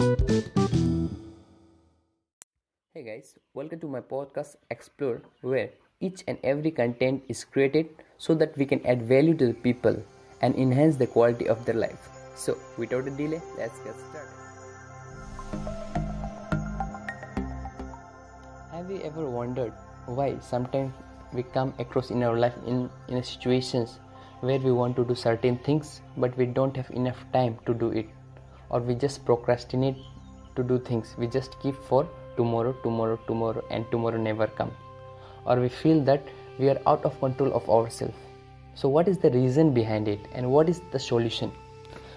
Hey guys, welcome to my podcast Explore, where each and every content is created so that we can add value to the people and enhance the quality of their life. So, without a delay, let's get started. Have you ever wondered why sometimes we come across in our life in, in situations where we want to do certain things but we don't have enough time to do it or we just procrastinate to do things. We just keep for tomorrow tomorrow tomorrow and tomorrow never come. Or we feel that we are out of control of ourselves. So what is the reason behind it and what is the solution?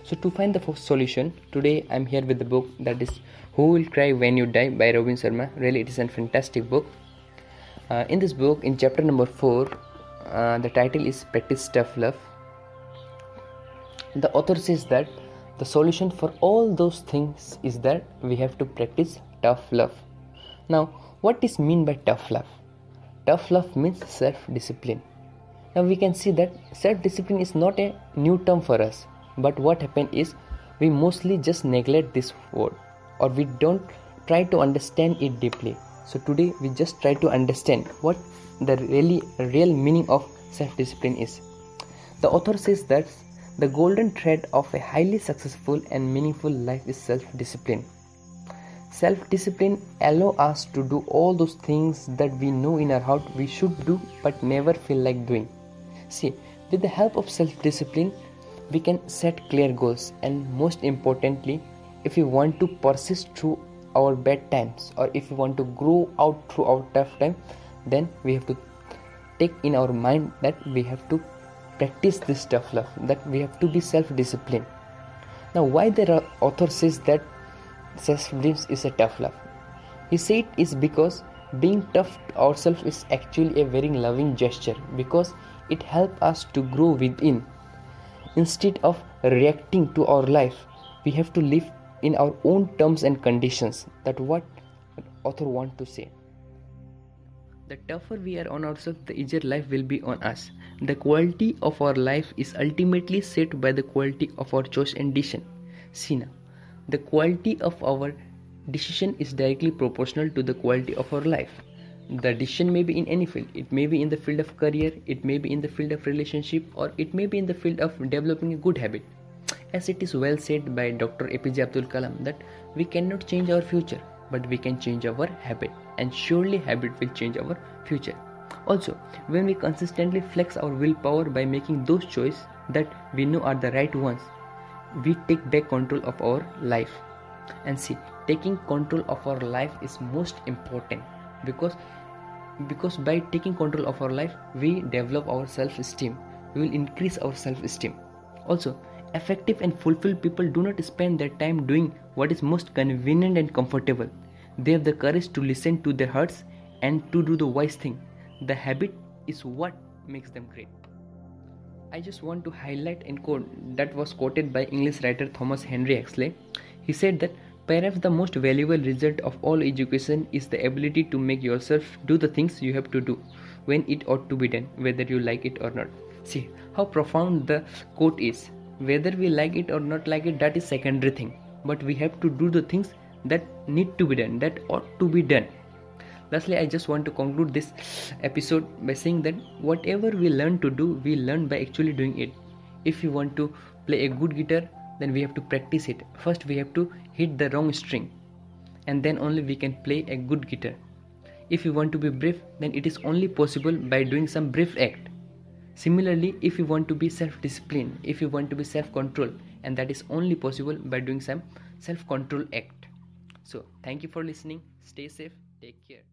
So to find the solution today i'm here with the book that is who will cry when you die by robin sharma. Really it is a fantastic book. Uh, in this book in chapter number 4 uh, the title is practice tough love. The author says that the solution for all those things is that we have to practice tough love. Now, what is mean by tough love? Tough love means self-discipline. Now we can see that self-discipline is not a new term for us, but what happened is we mostly just neglect this word or we don't try to understand it deeply. So today we just try to understand what the really real meaning of self-discipline is. The author says that the golden thread of a highly successful and meaningful life is self discipline. Self discipline allows us to do all those things that we know in our heart we should do but never feel like doing. See, with the help of self discipline, we can set clear goals, and most importantly, if we want to persist through our bad times or if we want to grow out through our tough time, then we have to take in our mind that we have to practice this tough love that we have to be self-disciplined. Now why the author says that self-discipline is a tough love? He said is because being tough to ourselves is actually a very loving gesture because it helps us to grow within. Instead of reacting to our life we have to live in our own terms and conditions. That what author want to say the tougher we are on ourselves, the easier life will be on us. The quality of our life is ultimately set by the quality of our choice and decision. Now, the quality of our decision is directly proportional to the quality of our life. The decision may be in any field. It may be in the field of career, it may be in the field of relationship, or it may be in the field of developing a good habit. As it is well said by Dr. APJ Abdul Kalam that we cannot change our future, but we can change our habit. And surely habit will change our future. Also when we consistently flex our willpower by making those choices that we know are the right ones we take back control of our life. And see taking control of our life is most important because because by taking control of our life we develop our self-esteem. We will increase our self-esteem. Also effective and fulfilled people do not spend their time doing what is most convenient and comfortable they have the courage to listen to their hearts and to do the wise thing. The habit is what makes them great. I just want to highlight a quote that was quoted by English writer Thomas Henry Huxley. He said that perhaps the most valuable result of all education is the ability to make yourself do the things you have to do when it ought to be done, whether you like it or not. See how profound the quote is. Whether we like it or not like it, that is secondary thing. But we have to do the things that need to be done that ought to be done. Lastly i just want to conclude this episode by saying that whatever we learn to do we learn by actually doing it. If you want to play a good guitar then we have to practice it. First we have to hit the wrong string and then only we can play a good guitar. If you want to be brave then it is only possible by doing some brave act. Similarly if you want to be self-disciplined if you want to be self-control and that is only possible by doing some self-control act so, thank you for listening. Stay safe. Take care.